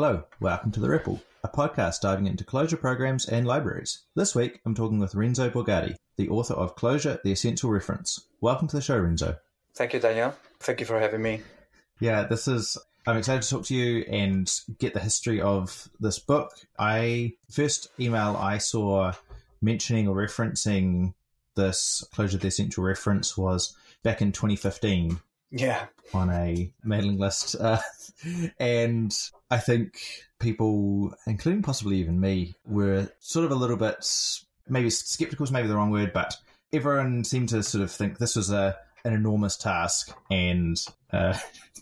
Hello, welcome to The REPL, a podcast diving into Clojure programs and libraries. This week, I'm talking with Renzo Borgatti, the author of Clojure, the Essential Reference. Welcome to the show, Renzo. Thank you, Daniel. Thank you for having me. Yeah, this is. I'm excited to talk to you and get the history of this book. I first email I saw mentioning or referencing this Clojure, the Essential Reference was back in 2015 Yeah. on a mailing list. Uh, and I think people, including possibly even me, were sort of a little bit, maybe skeptical is maybe the wrong word, but everyone seemed to sort of think this was a an enormous task. And uh,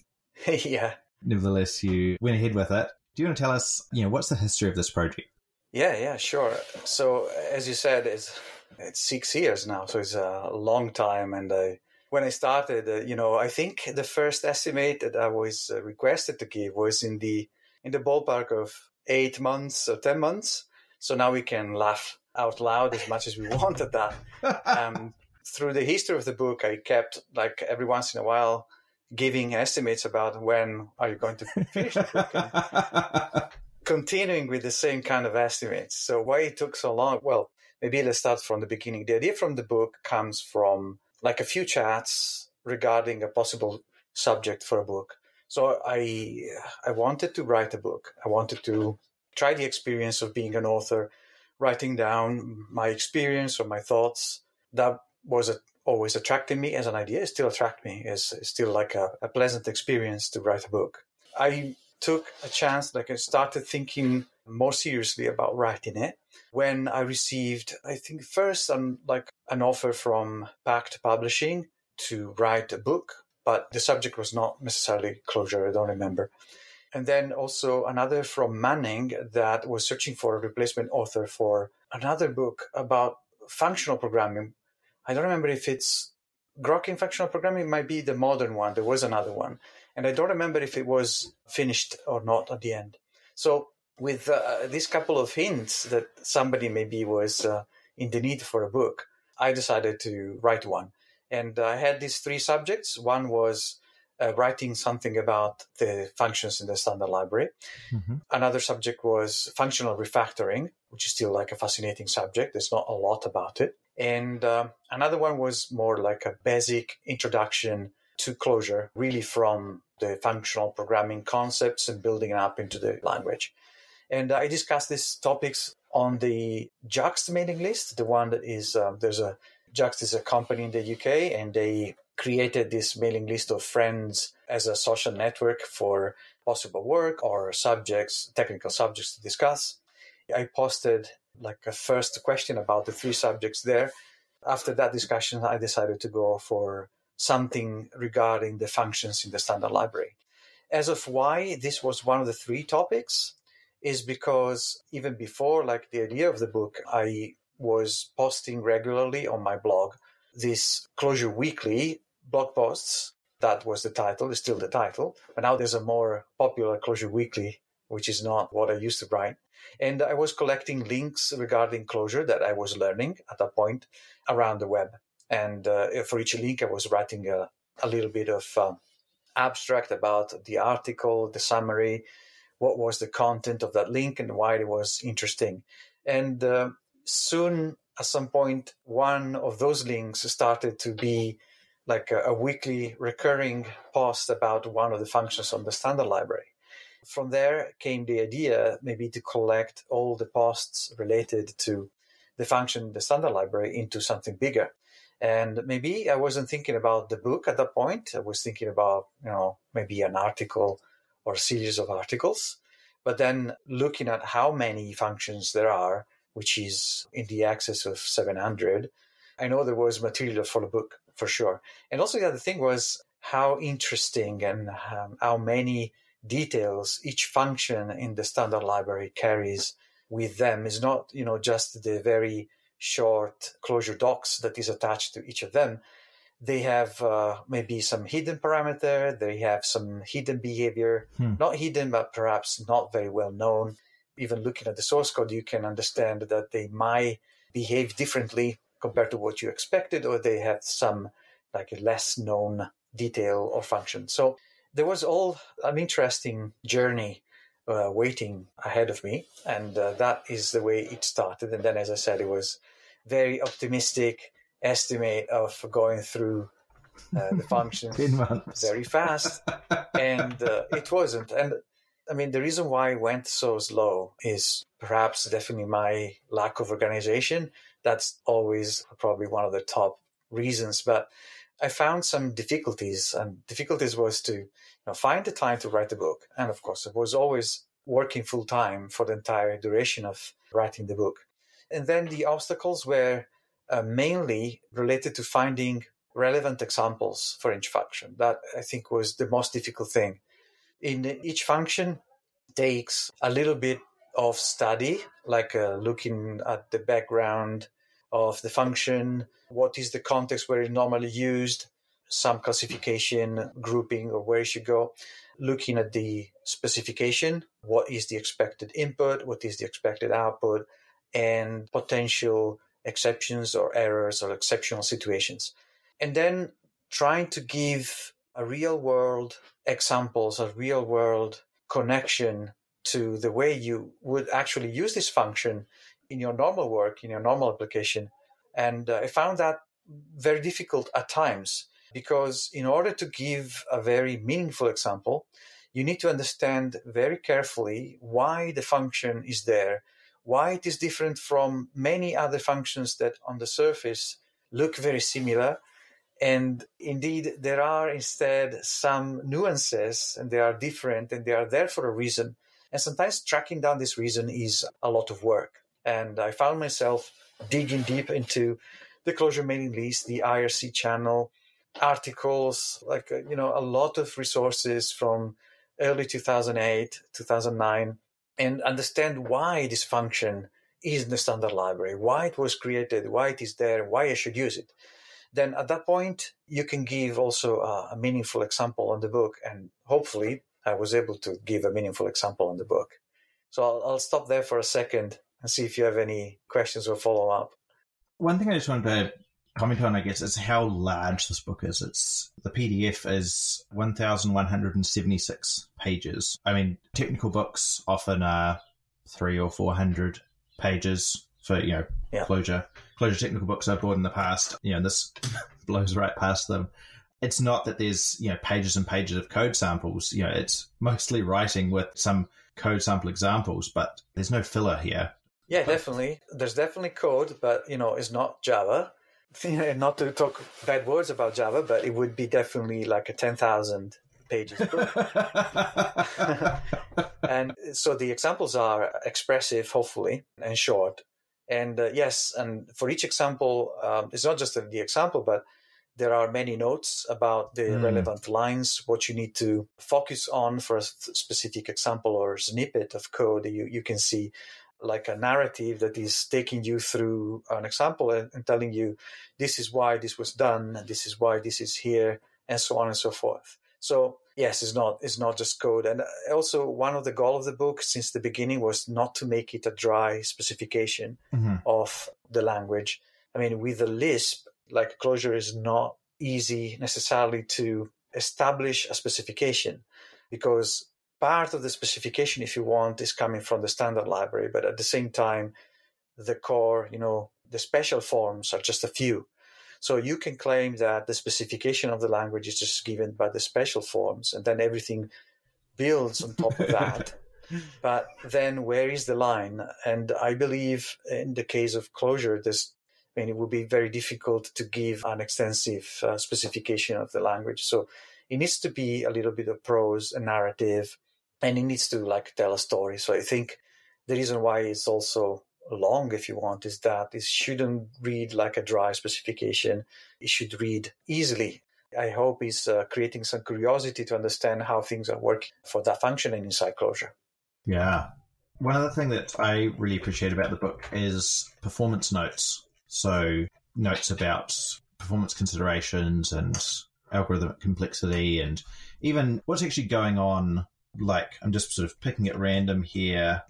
yeah. nevertheless, you went ahead with it. Do you want to tell us, you know, what's the history of this project? Yeah, yeah, sure. So, as you said, it's it's six years now, so it's a long time. And I, when I started, uh, you know, I think the first estimate that I was uh, requested to give was in the in the ballpark of eight months or ten months. So now we can laugh out loud as much as we want at that. Um, through the history of the book, I kept like every once in a while giving estimates about when are you going to finish the book. And, continuing with the same kind of estimates. So why it took so long? Well, maybe let's start from the beginning. The idea from the book comes from like a few chats regarding a possible subject for a book. So I I wanted to write a book. I wanted to try the experience of being an author, writing down my experience or my thoughts. That was a, always attracting me as an idea. It still attract me. It's, it's still like a, a pleasant experience to write a book. I took a chance, like I started thinking more seriously about writing it when I received, I think first, um, like an offer from Packt Publishing to write a book, but the subject was not necessarily Clojure. I don't remember. And then also another from Manning that was searching for a replacement author for another book about functional programming. I don't remember if it's Grok functional programming might be the modern one. There was another one and I don't remember if it was finished or not at the end. So with uh, these couple of hints that somebody maybe was uh, in the need for a book, I decided to write one. And I had these three subjects. One was uh, writing something about the functions in the standard library. Mm-hmm. Another subject was functional refactoring, which is still like a fascinating subject. There's not a lot about it. And uh, another one was more like a basic introduction to Clojure, really from the functional programming concepts and building it up into the language. And I discussed these topics on the Juxt mailing list, the one that is, um, there's a, Juxt is a company in the UK and they created this mailing list of friends as a social network for possible work or subjects, technical subjects to discuss. I posted like a first question about the three subjects there. After that discussion, I decided to go for something regarding the functions in the standard library. As of why this was one of the three topics is because even before like the idea of the book, I was posting regularly on my blog this Clojure Weekly blog posts. That was the title, is still the title. But now there's a more popular Clojure Weekly, which is not what I used to write. And I was collecting links regarding Clojure that I was learning at that point around the web. And uh, for each link, I was writing a, a little bit of um, abstract about the article, the summary, what was the content of that link, and why it was interesting. And uh, soon, at some point, one of those links started to be like a, a weekly recurring post about one of the functions on the standard library. From there came the idea maybe to collect all the posts related to the function, the standard library, into something bigger. And maybe I wasn't thinking about the book at that point. I was thinking about, you know, maybe an article or series of articles. But then looking at how many functions there are, which is in the excess of 700, I know there was material for the book for sure. And also the other thing was how interesting and um, how many details each function in the standard library carries with them is not, you know, just the very short Clojure docs that is attached to each of them. They have uh, maybe some hidden parameter. They have some hidden behavior, hmm. not hidden, but perhaps not very well known. Even looking at the source code, you can understand that they might behave differently compared to what you expected, or they have some like a less known detail or function. So there was all an interesting journey uh, waiting ahead of me. And uh, that is the way it started. And then, as I said, it was very optimistic estimate of going through uh, the functions very fast. and uh, it wasn't. And I mean, the reason why I went so slow is perhaps definitely my lack of organization. That's always probably one of the top reasons. But I found some difficulties, and difficulties was to you know, find the time to write the book. And of course, I was always working full time for the entire duration of writing the book. And then the obstacles were uh, mainly related to finding relevant examples for each function. That I think was the most difficult thing. In each function takes a little bit of study, like uh, looking at the background of the function, what is the context where it's normally used, some classification, grouping, or where it should go, looking at the specification, what is the expected input, what is the expected output, and potential exceptions or errors or exceptional situations. And then trying to give a real world examples, a real world connection to the way you would actually use this function in your normal work, in your normal application. And uh, I found that very difficult at times because in order to give a very meaningful example, you need to understand very carefully why the function is there, why it is different from many other functions that on the surface look very similar. And indeed, there are instead some nuances and they are different and they are there for a reason. And sometimes tracking down this reason is a lot of work. And I found myself digging deep into the Clojure mailing list, the IRC channel, articles, like, uh, you know, a lot of resources from early 2008, 2009, and understand why this function is in the standard library, why it was created, why it is there, why I should use it. Then at that point, you can give also a, meaningful example on the book. And hopefully, I was able to give a meaningful example on the book. So I'll, I'll stop there for a second and see if you have any questions or follow up. One thing I just wanted to comment on, I guess, is how large this book is. It's the PDF is one thousand one hundred and seventy six pages. I mean, technical books often are three or four hundred pages for you know yeah. Clojure. Clojure technical books I've bought in the past. You know, this blows right past them. It's not that there's you know pages and pages of code samples. You know, it's mostly writing with some code sample examples, but there's no filler here. Yeah, definitely. There's definitely code, but you know, it's not Java. not to talk bad words about Java, but it would be definitely like a ten thousand pages book. and so the examples are expressive, hopefully, and short. And uh, yes, and for each example, um, it's not just the example, but there are many notes about the mm. relevant lines, what you need to focus on for a specific example or snippet of code. You, you can see like a narrative that is taking you through an example and, and, telling you this is why this was done and this is why this is here and so on and so forth. So yes it's not it's not just code. And also one of the goal of the book since the beginning was not to make it a dry specification mm-hmm. of the language. I mean with the lisp like Clojure is not easy necessarily to establish a specification because part of the specification, if you want, is coming from the standard library, but at the same time, the core, you know, the special forms are just a few. So you can claim that the specification of the language is just given by the special forms, and then everything builds on top of that. but then where is the line? And I believe in the case of Clojure, this I mean, it would be very difficult to give an extensive uh, specification of the language. So it needs to be a little bit of prose, a narrative, and it needs to like tell a story. So I think the reason why it's also long, if you want, is that it shouldn't read like a dry specification. It should read easily. I hope it's uh, creating some curiosity to understand how things are working for that functioning inside Clojure. Yeah. One other thing that I really appreciate about the book is performance notes. So notes about performance considerations and algorithmic complexity and even what's actually going on like I'm just sort of picking at random here,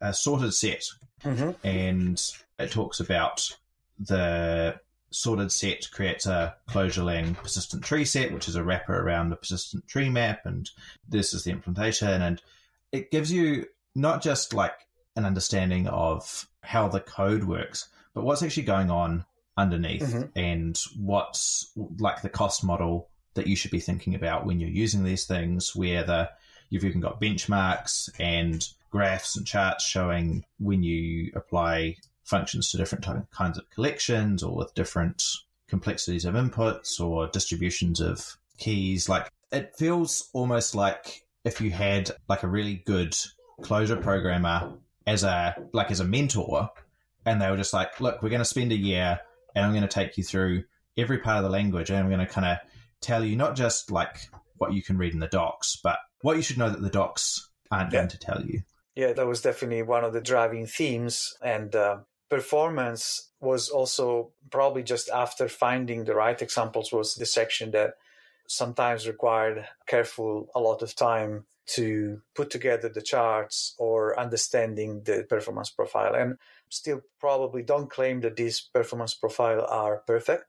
a sorted set, mm-hmm. and it talks about the sorted set creates a Clojure persistent tree set, which is a wrapper around the persistent tree map, and this is the implementation. And it gives you not just like an understanding of how the code works, but what's actually going on underneath Mhm. and what's like the cost model that you should be thinking about when you're using these things, where the you've even got benchmarks and graphs and charts showing when you apply functions to different ty- kinds of collections or with different complexities of inputs or distributions of keys. Like it feels almost like if you had like a really good Clojure programmer as a like as a mentor and they were just like, look, we're going to spend a year and I'm going to take you through every part of the language and I'm going to kind of tell you not just like what you can read in the docs, but what you should know that the docs aren't Yeah. going to tell you. Yeah, that was definitely one of the driving themes. And uh, performance was also probably just after finding the right examples was the section that sometimes required careful a lot of time to put together the charts or understanding the performance profile and still probably don't claim that these performance profile are perfect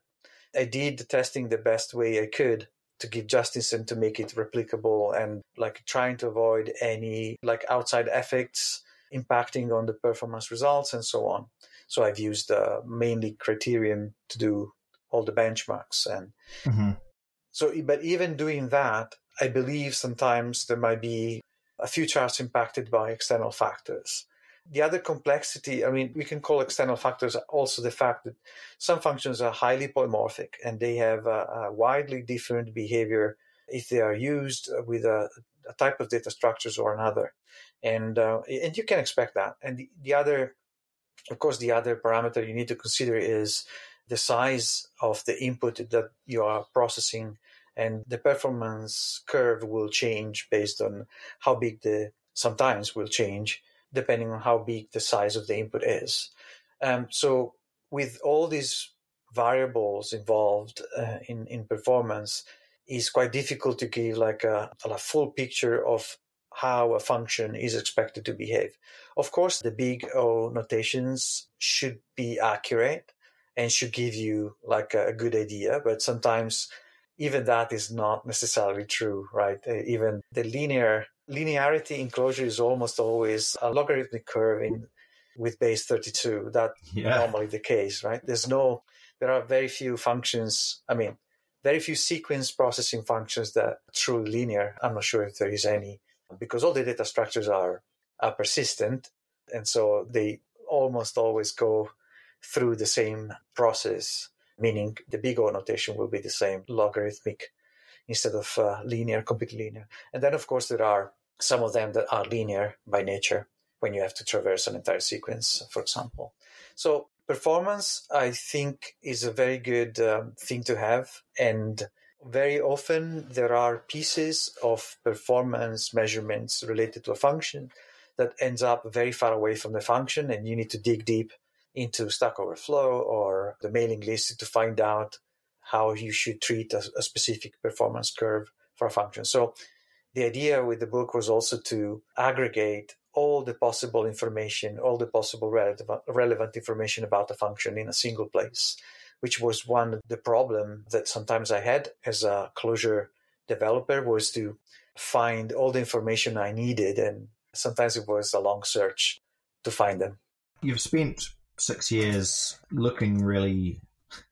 i did the testing the best way i could to give justice and to make it replicable and like trying to avoid any like outside effects impacting on the performance results and so on so i've used uh, mainly criterion to do all the benchmarks and hmm so, but even doing that, I believe sometimes there might be a few charts impacted by external factors. The other complexity, I mean, we can call external factors also the fact that some functions are highly polymorphic and they have a, a widely different behavior if they are used with a, a type of data structures or another. And, uh, and you can expect that. And the, the other, of course, the other parameter you need to consider is the size of the input that you are processing and the performance curve will change based on how big the sometimes will change depending on how big the size of the input is um, so with all these variables involved uh, in in performance it's quite difficult to give like a, a full picture of how a function is expected to behave of course the big o notations should be accurate and should give you like a, good idea but sometimes even that is not necessarily true, right? Uh, even the linear linearity in Clojure is almost always a logarithmic curve in with base 32. That Yeah. normally the case, right? There's no, there are very few functions. I mean, very few sequence processing functions that are truly linear. I'm not sure if there is any because all the data structures are are persistent, and so they almost always go through the same process meaning the big O notation will be the same logarithmic instead of uh, linear, completely linear. And then, of course, there are some of them that are linear by nature when you have to traverse an entire sequence, for example. So, performance, I think, is a very good um, thing to have. And very often there are pieces of performance measurements related to a function that ends up very far away from the function, and you need to dig deep into Stack Overflow or the mailing list to find out how you should treat a, a, specific performance curve for a function. So the idea with the book was also to aggregate all the possible information, all the possible relevant, relevant information about a function in a single place, which was one of the problem that sometimes I had as a Clojure developer was to find all the information I needed. And sometimes it was a long search to find them. You've spent six years looking really,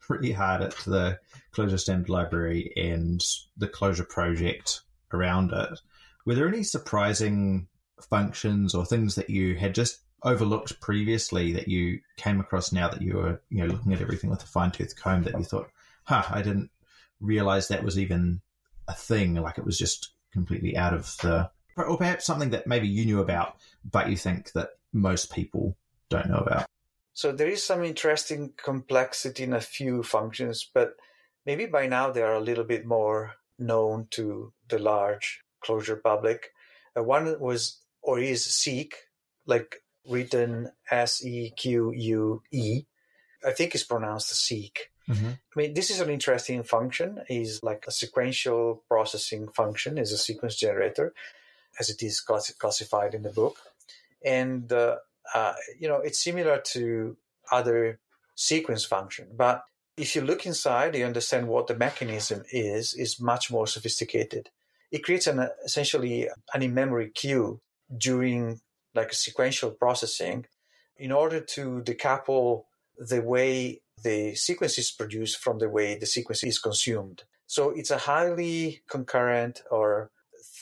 really hard at the Clojure Standard Library and the Clojure project around it. Were there any surprising functions or things that you had just overlooked previously that you came across now that you were, you know, looking at everything with a fine tooth comb that you thought, huh, I didn't realize that was even a thing, like it was just completely out of the, or perhaps something that maybe you knew about, but you think that most people don't know about? So there is some interesting complexity in a few functions, but maybe by now they are a little bit more known to the large Clojure public. Uh, one was or is seek, like written S E Q U E. I think it's pronounced seek. Mm-hmm. I mean, this is an interesting function. is like a sequential processing function. is a sequence generator, as it is class- classified in the book, and uh, uh, you know, it's similar to other sequence function, but if you look inside, you understand what the mechanism is, is much more sophisticated. It creates an essentially an in-memory queue during like sequential processing in order to decouple the way the sequence is produced from the way the sequence is consumed. So it's a highly concurrent or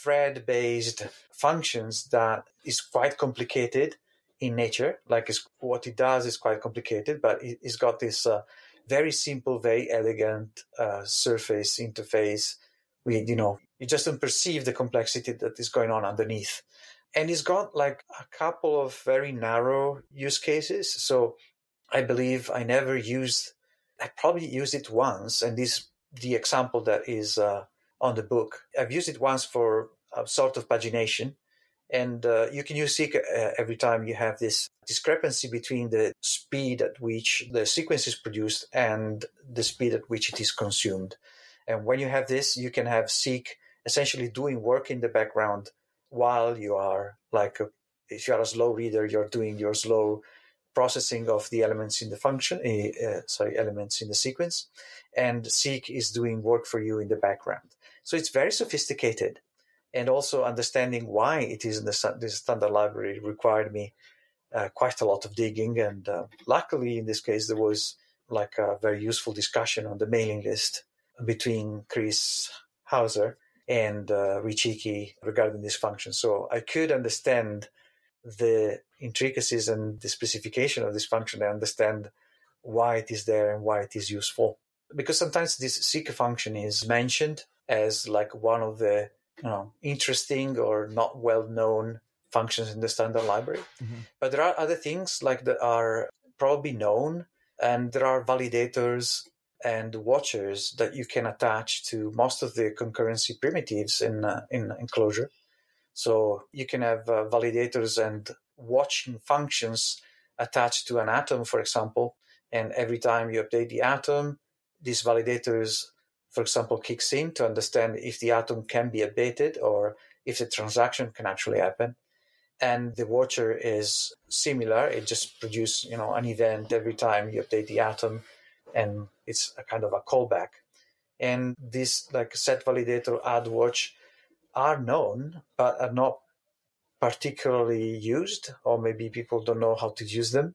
thread based functions that is quite complicated in nature. Like what it does is quite complicated, but it, has got this uh, very simple, very elegant uh, surface interface. We, you know, you just don't perceive the complexity that is going on underneath. And it's got like a couple of very narrow use cases. So I believe I never used, I probably used it once, and this the example that is uh, on the book. I've used it once for a sort of pagination, and uh, you can use seek uh, every time you have this discrepancy between the speed at which the sequence is produced and the speed at which it is consumed. And when you have this, you can have seek essentially doing work in the background while you are like a, if you are a slow reader, you're doing your slow processing of the elements in the function, uh, sorry, elements in the sequence, and Seek is doing work for you in the background. So it's very sophisticated, and also understanding why it is in the, the standard library required me uh, quite a lot of digging. And uh, luckily, in this case, there was like a very useful discussion on the mailing list between Chris Houser and uh, Rich Hickey regarding this function. So I could understand the intricacies and the specification of this function, I understand why it is there and why it is useful. Because sometimes this seek function is mentioned as like one of the you know interesting or not well known functions in the standard library. Mm-hmm. But there are other things like that are probably known, and there are validators and watchers that you can attach to most of the concurrency primitives in uh, in Clojure. So you can have uh, validators and watching functions attached to an atom, for example. And every time you update the atom, these validators, for example, kicks in to understand if the atom can be abated or if the transaction can actually happen. And the watcher is similar. It just produces, you know, an event every time you update the atom, and it's a kind of a callback. And this like set validator add watch are known but are not particularly used, or maybe people don't know how to use them.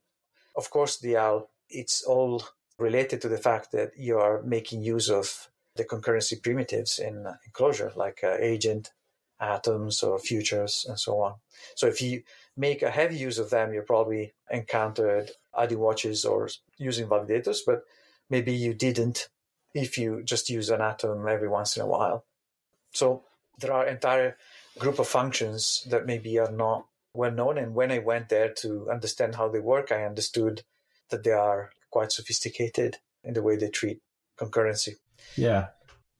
Of course, they are, it's all related to the fact that you are making use of the concurrency primitives in, in Clojure, like uh, agent, atoms, or futures, and so on. So if you make a heavy use of them, you probably encountered adding watches or using validators, but maybe you didn't if you just use an atom every once in a while. So there are entire group of functions that maybe are not well known. And when I went there to understand how they work, I understood that they are quite sophisticated in the way they treat concurrency. Yeah.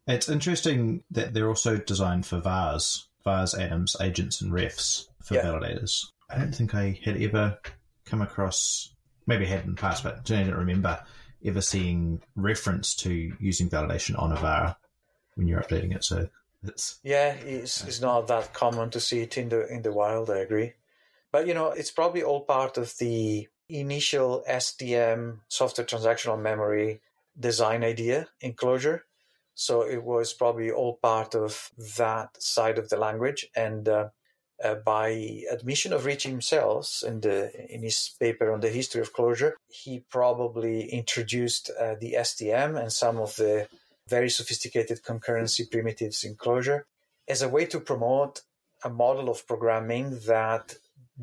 It's interesting that they're also designed for vars, vars, atoms, agents, and refs for yeah. validators. I don't think I had ever come across, maybe I had in the past, but I don't remember ever seeing reference to using validation on a var when you're updating it. So it's, yeah, it's, it's not that common to see it in the in the wild. I agree, but you know, it's probably all part of the initial STM software transactional memory design idea in Clojure. So it was probably all part of that side of the language. And uh, uh, by admission of Rich himself in the in his paper on the history of Clojure, he probably introduced uh, the STM and some of the very sophisticated concurrency primitives in Clojure as a way to promote a model of programming that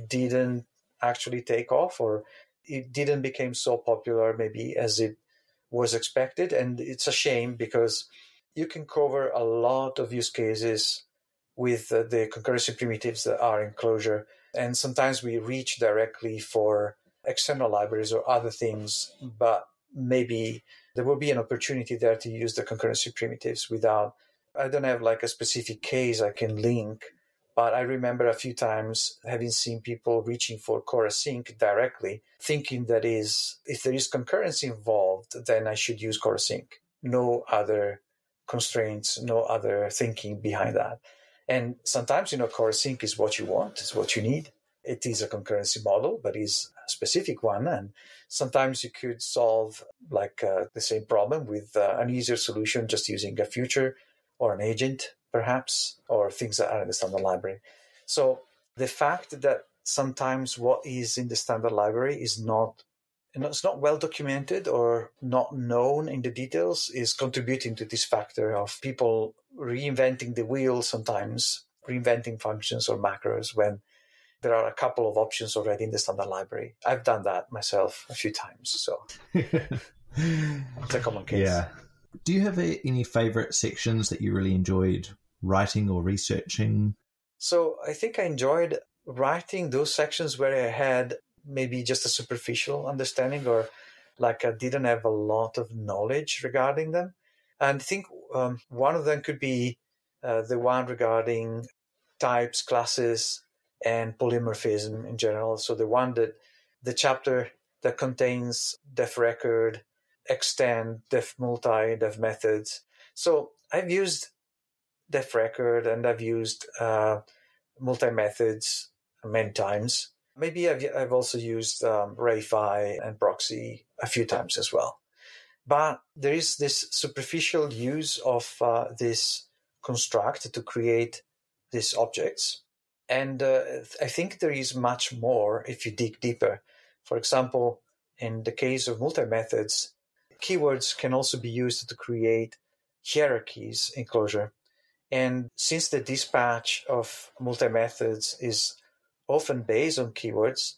didn't actually take off or it didn't become so popular maybe as it was expected and it's a shame because you can cover a lot of use cases with uh, the concurrency primitives that are in Clojure and sometimes we reach directly for external libraries or other things but maybe there will be an opportunity there to use the concurrency primitives without i don't have like a specific case i can link but i remember a few times having seen people reaching for core.async directly thinking that is if there is concurrency involved then i should use core.async no other constraints no other thinking behind that. And sometimes you know core.async is what you want is what you need. It is a concurrency model, but is a specific one. And sometimes you could solve like uh, the same problem with uh, an easier solution just using a future or an agent, perhaps, or things that are in the standard library. So the fact that sometimes what is in the standard library is not it's not well documented or not known in the details is contributing to this factor of people reinventing the wheel sometimes reinventing functions or macros when there are a couple of options already in the standard library. I've done that myself a few times so. It's a common case. Yeah. Do you have any favorite sections that you really enjoyed writing or researching so i think i enjoyed writing those sections where I had maybe just a superficial understanding or like I didn't have a lot of knowledge regarding them. And I think um, one of them could be uh, the one regarding types, classes, and polymorphism in general. So the one that the chapter that contains defrecord, extend, defmulti, def methods. So I've used defrecord and I've used uh, multi methods many times. Maybe I've, I've also used um, reify and Proxy a few times as well. But there is this superficial use of uh, this construct to create these objects. And uh, I think there is much more if you dig deeper. For example, in the case of multi methods, keywords can also be used to create hierarchies in Clojure. And since the dispatch of multi methods is often based on keywords,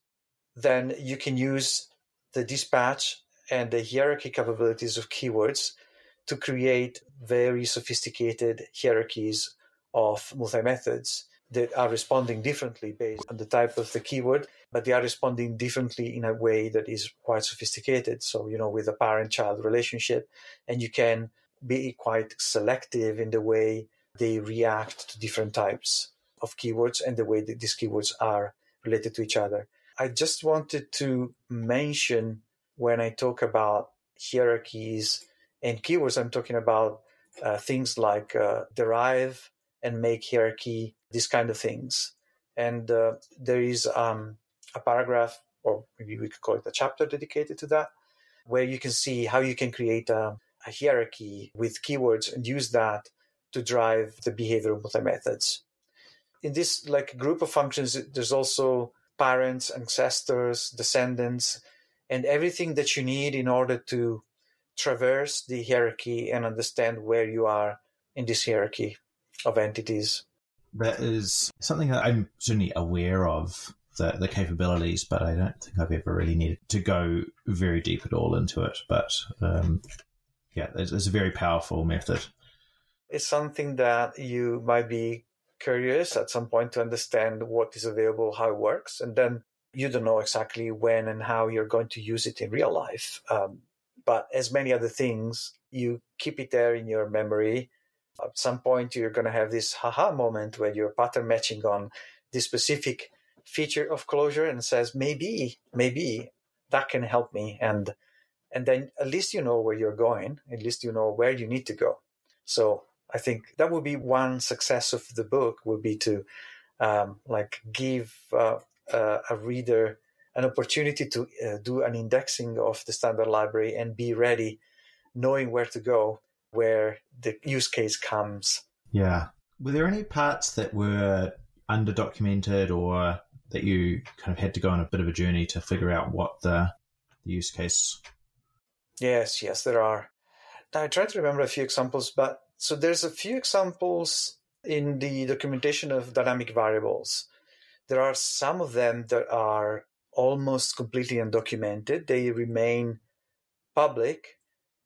then you can use the dispatch and the hierarchy capabilities of keywords to create very sophisticated hierarchies of multi-methods that are responding differently based on the type of the keyword, but they are responding differently in a way that is quite sophisticated. So, you know, with a parent child relationship, and you can be quite selective in the way they react to different types of keywords and the way that these keywords are related to each other. I just wanted to mention when I talk about hierarchies and keywords, I'm talking about uh, things like uh, derive and make hierarchy, these kind of things. And uh, there is um, a paragraph, or maybe we could call it a chapter dedicated to that, where you can see how you can create a, a hierarchy with keywords and use that to drive the behavior of multi methods in this like group of functions there's also parents ancestors descendants and everything that you need in order to traverse the hierarchy and understand where you are in this hierarchy of entities. That is something that i'm certainly aware of the, the capabilities but i don't think i've ever really needed to go very deep at all into it but um, yeah it's, it's a very powerful method it's something that you might be curious at some point to understand what is available, how it works, and then you don't know exactly when and how you're going to use it in real life. Um, but as many other things, you keep it there in your memory. At some point, you're going to have this haha moment where you're pattern matching on this specific feature of Clojure and says, maybe, maybe that can help me. And and then at least you know where you're going. At least you know where you need to go. So I think that would be one success of the book would be to um, like give uh, uh, a reader an opportunity to uh, do an indexing of the standard library and be ready, knowing where to go, where the use case comes. Yeah. Were there any parts that were underdocumented or that you kind of had to go on a bit of a journey to figure out what the, the use case? Yes, yes, there are. Now, I try to remember a few examples, but so there's a few examples in the documentation of dynamic variables. There are some of them that are almost completely undocumented. They remain public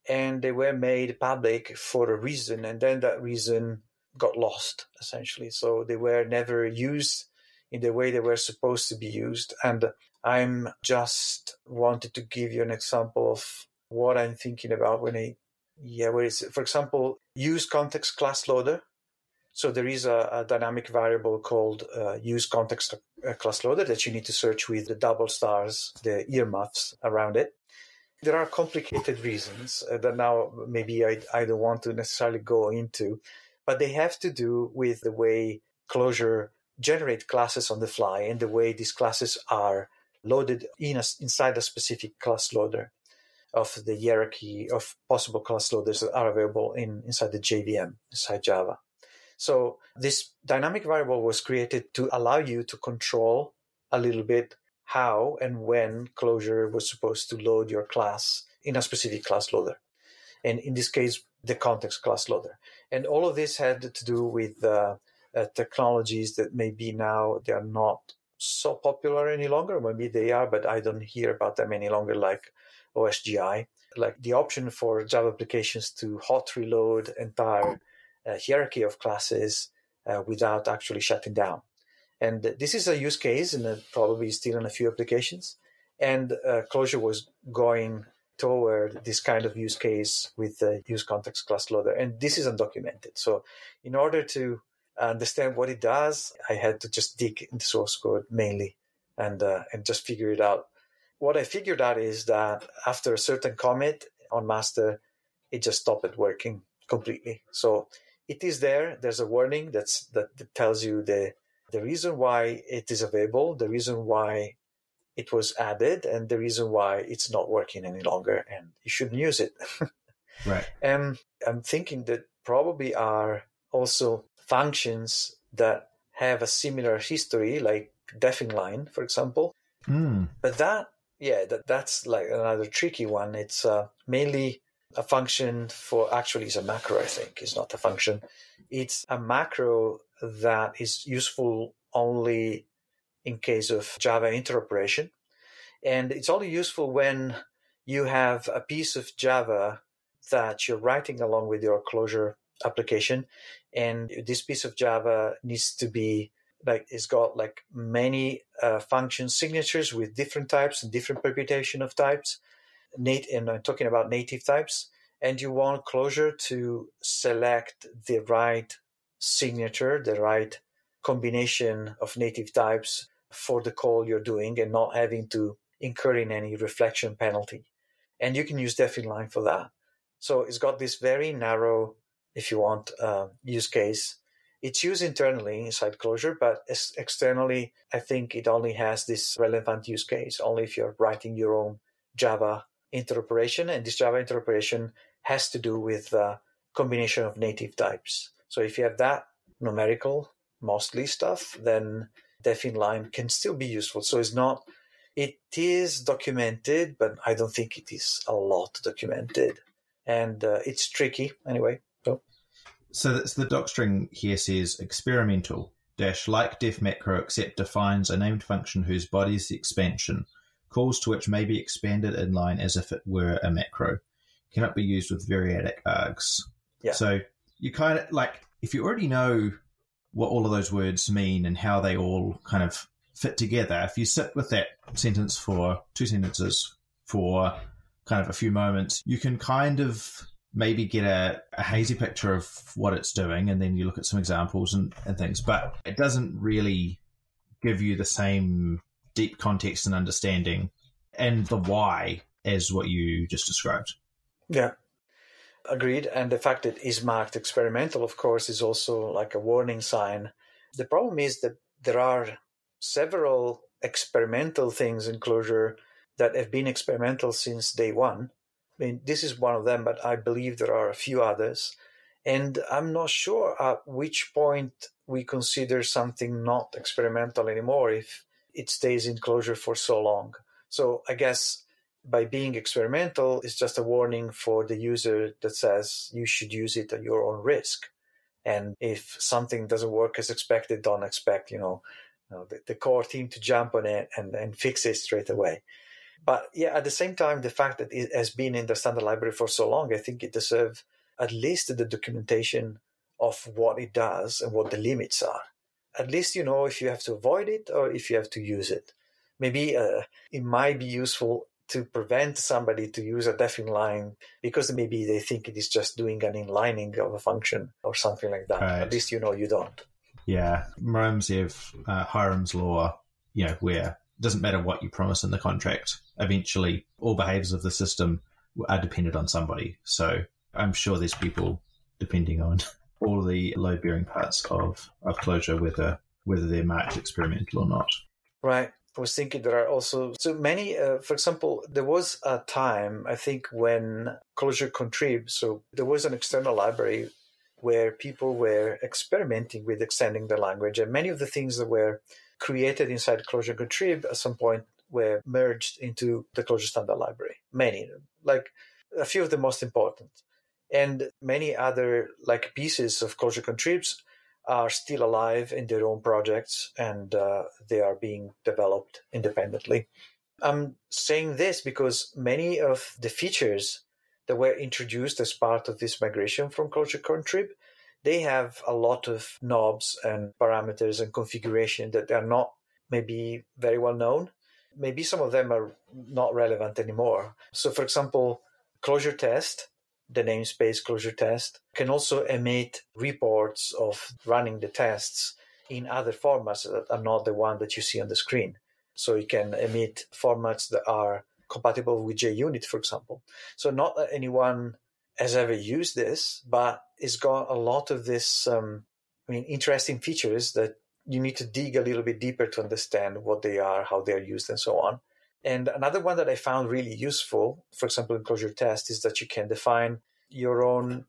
and they were made public for a reason and then that reason got lost essentially. So they were never used in the way they were supposed to be used. And I'm just wanted to give you an example of what I'm thinking about when I yeah, where is it? For example, use context class loader. So there is a, a dynamic variable called uh, use context uh, class loader that you need to search with the double stars, the earmuffs around it. There are complicated reasons uh, that now maybe I, I don't want to necessarily go into, but they have to do with the way Clojure generate classes on the fly and the way these classes are loaded in a, inside a specific class loader of the hierarchy of possible class loaders that are available in inside the JVM inside Java. So this dynamic variable was created to allow you to control a little bit how and when Clojure was supposed to load your class in a specific class loader. And in this case, the context class loader. And all of this had to do with uh, uh, technologies that maybe now they are not so popular any longer. Maybe they are, but I don't hear about them any longer, like OSGI, like the option for Java applications to hot reload entire uh, hierarchy of classes uh, without actually shutting down. And this is a use case, and probably still in a few applications. And uh, Clojure was going toward this kind of use case with the use context class loader, and this is undocumented. So, in order to understand what it does, I had to just dig into the source code mainly and uh, and just figure it out. What I figured out is that after a certain commit on master, it just stopped working completely. So it is there. There's a warning that's that, tells you the the reason why it is available, the reason why it was added, and the reason why it's not working any longer, and you shouldn't use it. right. And I'm thinking that probably are also functions that have a similar history, like line, for example. Mm. But that, yeah, that that's like another tricky one. It's uh, mainly a function for actually it's a macro i think it's not a function it's a macro that is useful only in case of java interoperation and it's only useful when you have a piece of java that you're writing along with your Clojure application and this piece of java needs to be like it's got like many uh, function signatures with different types and different permutation of types nat- and I'm talking about native types, and you want Clojure to select the right signature, the right combination of native types for the call you're doing and not having to incur in any reflection penalty. And you can use Definline for that. So it's got this very narrow, if you want, uh, use case. It's used internally inside Clojure, but externally, I think it only has this relevant use case only if you're writing your own Java interoperation, and this Java interoperation has to do with a combination of native types. So if you have that numerical, mostly stuff, then Definline can still be useful. So it's not, it is documented, but I don't think it is a lot documented. And uh, it's tricky anyway. So, that's the docstring here says experimental dash like def macro except defines a named function whose body is the expansion calls to which may be expanded in line as if it were a macro, cannot be used with variadic args. Yeah. So you kind of like, if you already know what all of those words mean and how they all kind of fit together, if you sit with that sentence for two sentences for kind of a few moments, you can kind of maybe get a, a, hazy picture of what it's doing and then you look at some examples and, and things but it doesn't really give you the same deep context and understanding and the why as what you just described. Yeah. Agreed. And the fact that it is marked experimental, of course, is also like a warning sign. The problem is that there are several experimental things in Clojure that have been experimental since day one. I mean, this is one of them, but I believe there are a few others. And I'm not sure at which point we consider something not experimental anymore if it stays in Clojure for so long. So I guess by being experimental is just a warning for the user that says you should use it at your own risk. And if something doesn't work as expected, don't expect, you know, the, the, core team to jump on it and, and fix it straight away. But yeah, at the same time, the fact that it has been in the standard library for so long, I think it deserves at least the documentation of what it does and what the limits are at least you know if you have to avoid it or if you have to use it. Maybe uh, it might be useful to prevent somebody to use a Definline because maybe they think it is just doing an inlining of a function or something like that. Right. At least you know you don't. Yeah, me of uh, Hyrum's law. You know, where it doesn't matter what you promise in the contract. Eventually, all behaviors of the system are dependent on somebody. So I'm sure there's people depending on all the load bearing parts of, of Clojure, whether whether they're marked experimental or not. Right. I was thinking there are also so many. Uh, for example, there was a time I think when Clojure contrib. So there was an external library where people were experimenting with extending the language. And many of the things that were created inside Clojure Contrib at some point were merged into the Clojure Standard Library. Many, like a few of the most important. And many other like pieces of Clojure Contribs are still alive in their own projects and uh, they are being developed independently. I'm saying this because many of the features that were introduced as part of this migration from Clojure Contrib, they have a lot of knobs and parameters and configuration that are not maybe very well known. Maybe some of them are not relevant anymore. So, for example, Clojure Test, the namespace Clojure Test, can also emit reports of running the tests in other formats that are not the one that you see on the screen. So you can emit formats that are compatible with JUnit, for example. So not that anyone has ever used this, but it's got a lot of this, um, I mean, interesting features that you need to dig a little bit deeper to understand what they are, how they are used, and so on. And another one that I found really useful, for example, in Clojure Test, is that you can define your own,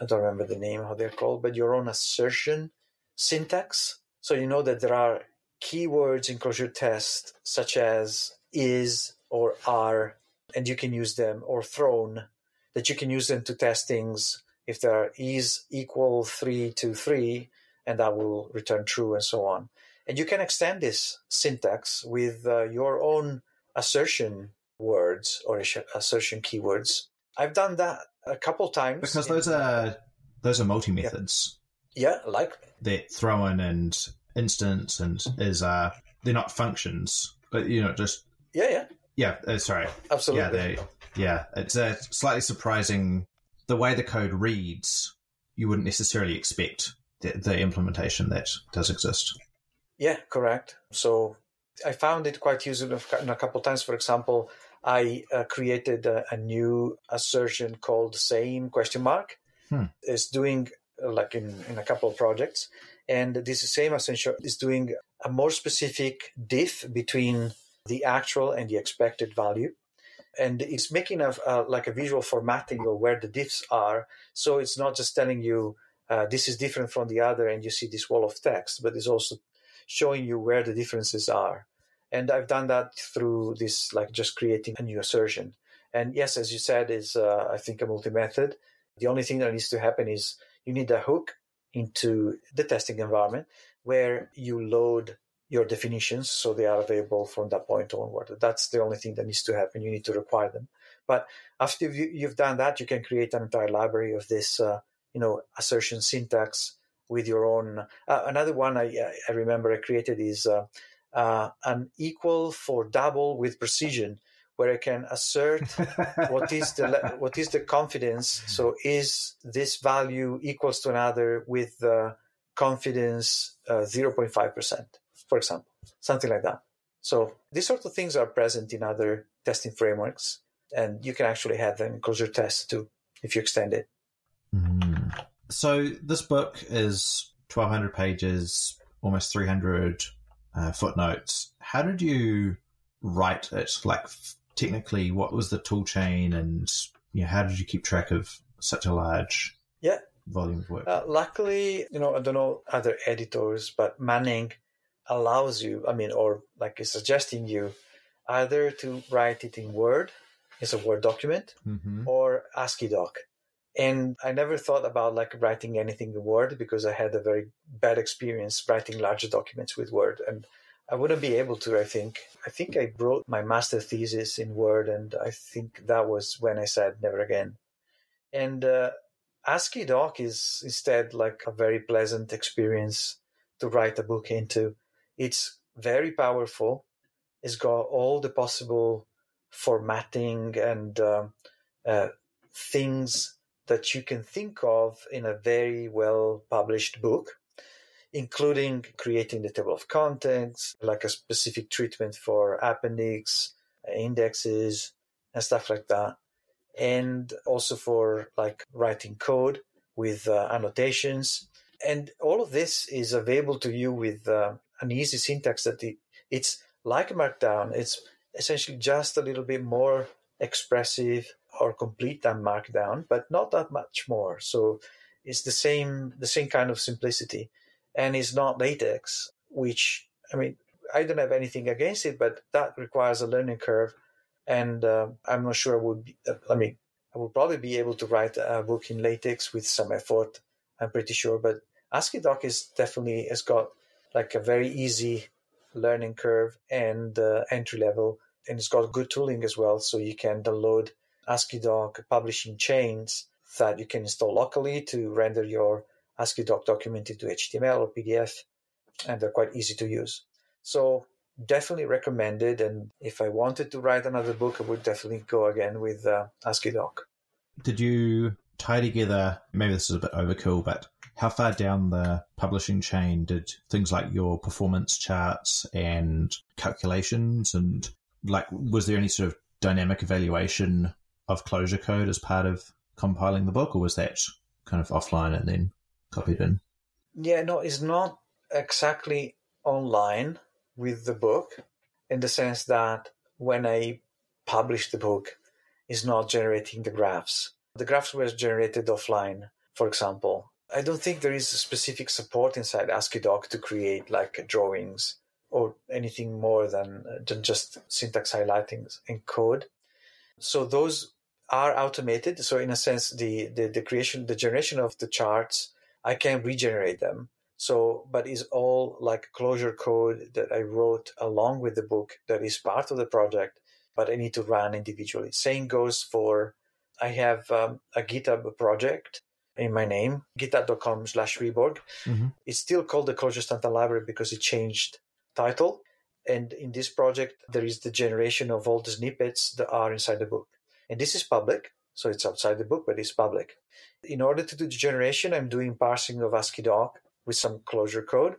I don't remember the name, how they're called, but your own assertion syntax. So you know that there are keywords in Clojure Test, such as is or are, and you can use them, or thrown, that you can use them to test things if there is equal 3 to 3, and that will return true, and so on. And you can extend this syntax with uh, your own assertion words or assertion keywords. I've done that a couple times because those are those are multi methods. Yeah. yeah, like that thrown and instance and is uh they're not functions, but you know just yeah yeah yeah. Uh, sorry, absolutely. Yeah, they yeah. It's a slightly surprising the way the code reads. You wouldn't necessarily expect the, the implementation that does exist. Yeah, correct. So I found it quite useful a couple times. For example, I uh, created a, a, new assertion called same question mark. Hmm. It's doing uh, like in, in a couple of projects. And this same assertion is doing a more specific diff between the actual and the expected value. And it's making a, like a visual formatting of where the diffs are. So it's not just telling you uh, this is different from the other and you see this wall of text, but it's also showing you where the differences are. And I've done that through this, like just creating a new assertion. And yes, as you said, is uh, I think a multi-method. The only thing that needs to happen is you need a hook into the testing environment where you load your definitions so they are available from that point onward. That's the only thing that needs to happen. You need to require them. But after you've done that, you can create an entire library of this, uh, you know, assertion syntax with your own. Uh, another one I, I, remember I created is uh, uh, an equal for double with precision, where I can assert what is the what is the confidence. So is this value equals to another with the confidence uh, zero point five percent, for example, something like that. So these sort of things are present in other testing frameworks, and you can actually have them Clojure tests too if you extend it. Mm. So this book is 1200 pages, almost 300 uh, footnotes. How did you write it? Like technically, what was the tool chain, and you know, how did you keep track of such a large yeah volume of work? Uh, luckily, you know, I don't know other editors, but Manning allows you. I mean, or like is suggesting you either to write it in Word, as a Word document, mm-hmm. or AsciiDoc. And I never thought about like writing anything in Word because I had a very bad experience writing larger documents with Word. And I wouldn't be able to, I think. I think I wrote my master thesis in Word, and I think that was when I said never again. And uh, AsciiDoc is instead like a very pleasant experience to write a book into. It's very powerful. It's got all the possible formatting and um, uh, things that you can think of in a very well published book, including creating the table of contents, like a specific treatment for appendix, indexes, and stuff like that. And also for like writing code with uh, annotations. And all of this is available to you with uh, an easy syntax that it, it's like Markdown. It's essentially just a little bit more expressive or complete than Markdown, but not that much more. So it's the same the same kind of simplicity, and it's not LaTeX, which I mean I don't have anything against it, but that requires a learning curve, and uh, I'm not sure I would. Be, uh, I mean, I would probably be able to write a book in LaTeX with some effort. I'm pretty sure, but AsciiDoc is definitely has got like a very easy learning curve and uh, entry level, and it's got good tooling as well. So you can download AsciiDoc publishing chains that you can install locally to render your AsciiDoc document into HTML or PDF, and they're quite easy to use. So definitely recommended. And if I wanted to write another book, I would definitely go again with uh, AsciiDoc. Did you tie together? Maybe this is a bit overkill, but how far down the publishing chain did things like your performance charts and calculations and like was there any sort of dynamic evaluation of Clojure code as part of compiling the book or was that kind of offline and then copied in yeah no it's not exactly online with the book in the sense that when i publish the book it's not generating the graphs the graphs were generated offline for example I don't think there is specific support inside AsciiDoc to create like drawings or anything more than, uh, than just syntax highlighting in code. So those are automated. So in a sense, the, the, the creation, the generation of the charts, I can regenerate them. So, but it's all like Clojure code that I wrote along with the book that is part of the project, but I need to run individually. Same goes for, I have um, a GitHub project in my name, github.com slash reborg. Mm-hmm. It's still called the Clojure Standard Library because it changed title. And in this project, there is the generation of all the snippets that are inside the book. And this is public, so it's outside the book, but it's public. In order to do the generation, I'm doing parsing of AsciiDoc with some Clojure code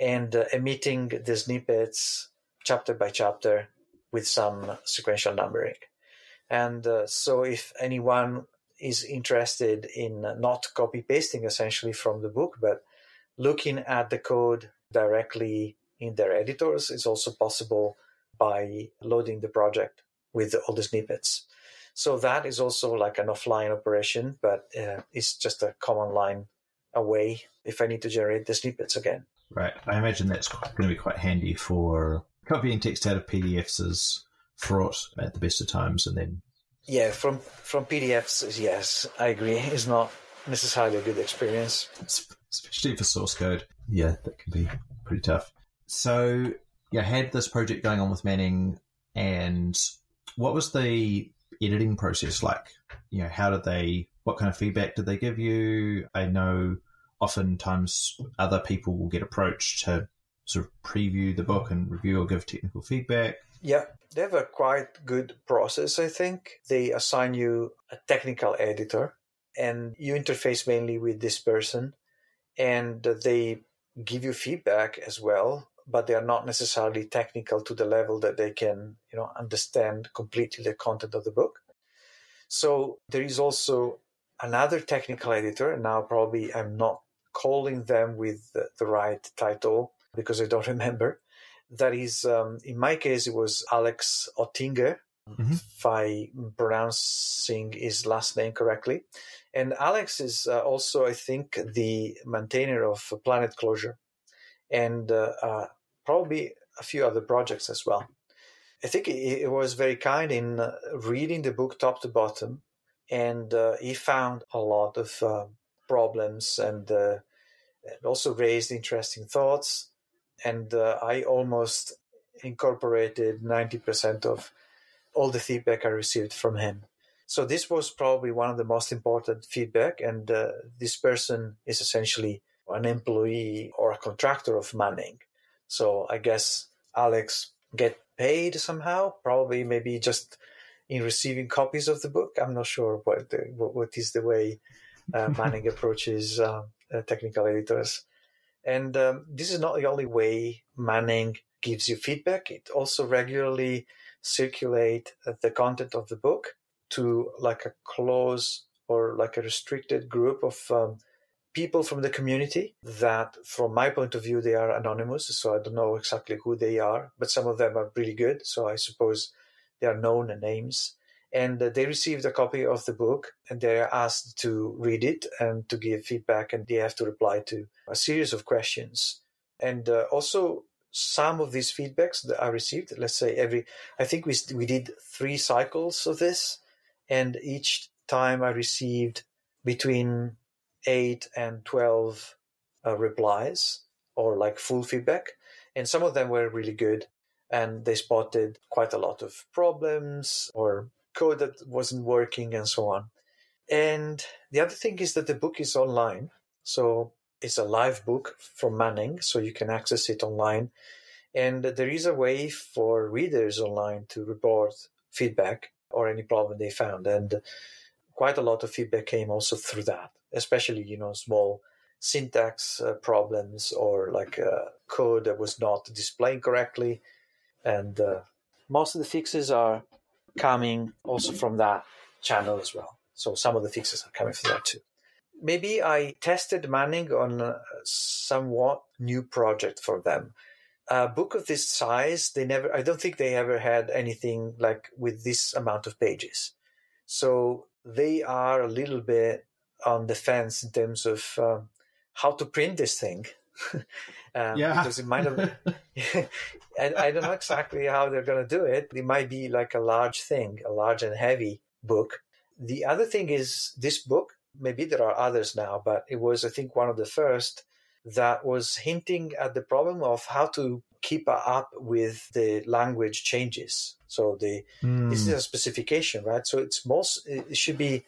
and uh, emitting the snippets chapter by chapter with some sequential numbering. And uh, so if anyone is interested in not copy pasting essentially from the book, but looking at the code directly in their editors is also possible by loading the project with all the snippets. So that is also like an offline operation, but uh, it's just a command line away if I need to generate the snippets again. Right. I imagine that's going to be quite handy for copying text out of PDFs is fraught at the best of times and then yeah, from from PDFs, yes, I agree. It's not necessarily a good experience, especially for source code. Yeah, that can be pretty tough. So, you had this project going on with Manning, and what was the editing process like? You know, how did they? What kind of feedback did they give you? I know oftentimes other people will get approached to sort of preview the book and review or give technical feedback. Yeah, they have a quite good process, I think. They assign you a technical editor and you interface mainly with this person and they give you feedback as well but they are not necessarily technical to the level that they can you know understand completely the content of the book so there is also another technical editor and now probably i'm not calling them with the, the right title because i don't remember that is, um, in my case, it was Alex Ottinger, mm-hmm. if I'm pronouncing his last name correctly. And Alex is uh, also, I think, the maintainer of Planet Clojure and uh, uh, probably a few other projects as well. I think he was very kind in uh, reading the book top to bottom, and uh, he found a lot of uh, problems and, and also raised interesting thoughts and uh, I almost incorporated 90% of all the feedback I received from him. So this was probably one of the most important feedback, and uh, this person is essentially an employee or a contractor of Manning. So I guess Alex get paid somehow, probably maybe just in receiving copies of the book. I'm not sure what the, what, what is the way uh, Manning approaches uh, technical editors. And um, this is not the only way Manning gives you feedback. It also regularly circulate the content of the book to like a close or like a restricted group of um, people from the community that from my point of view they are anonymous. So i don't know exactly who they are but some of them are really good. So i suppose they are known names and they received a copy of the book and they're asked to read it and to give feedback and they have to reply to a series of questions. And uh, also some of these feedbacks that i received let's say every i think we, we did three cycles of this and each time i received between 8 and 12 uh, replies or like full feedback. And some of them were really good and they spotted quite a lot of problems or code that wasn't working and so on. And the other thing is that the book is online. So it's a live book from Manning, so you can access it online. And there is a way for readers online to report feedback or any problem they found. And quite a lot of feedback came also through that, especially, you know, small syntax uh, problems or like uh, code that was not displaying correctly. And uh, most of the fixes are coming also from that channel as well. So some of the fixes are coming from that too. Maybe I tested Manning on a somewhat new project for them. A book of this size, they never, I don't think they ever had anything like with this amount of pages. So they are a little bit on the fence in terms of um, how to print this thing. um, yeah. Because it might have, and I don't know exactly how they're going to do it. It might be like a large thing, a large and heavy book. The other thing is this book, maybe there are others now, but it was, I think, one of the first that was hinting at the problem of how to keep up with the language changes. So the mm. this is hmm. a specification, right? So it's most it should be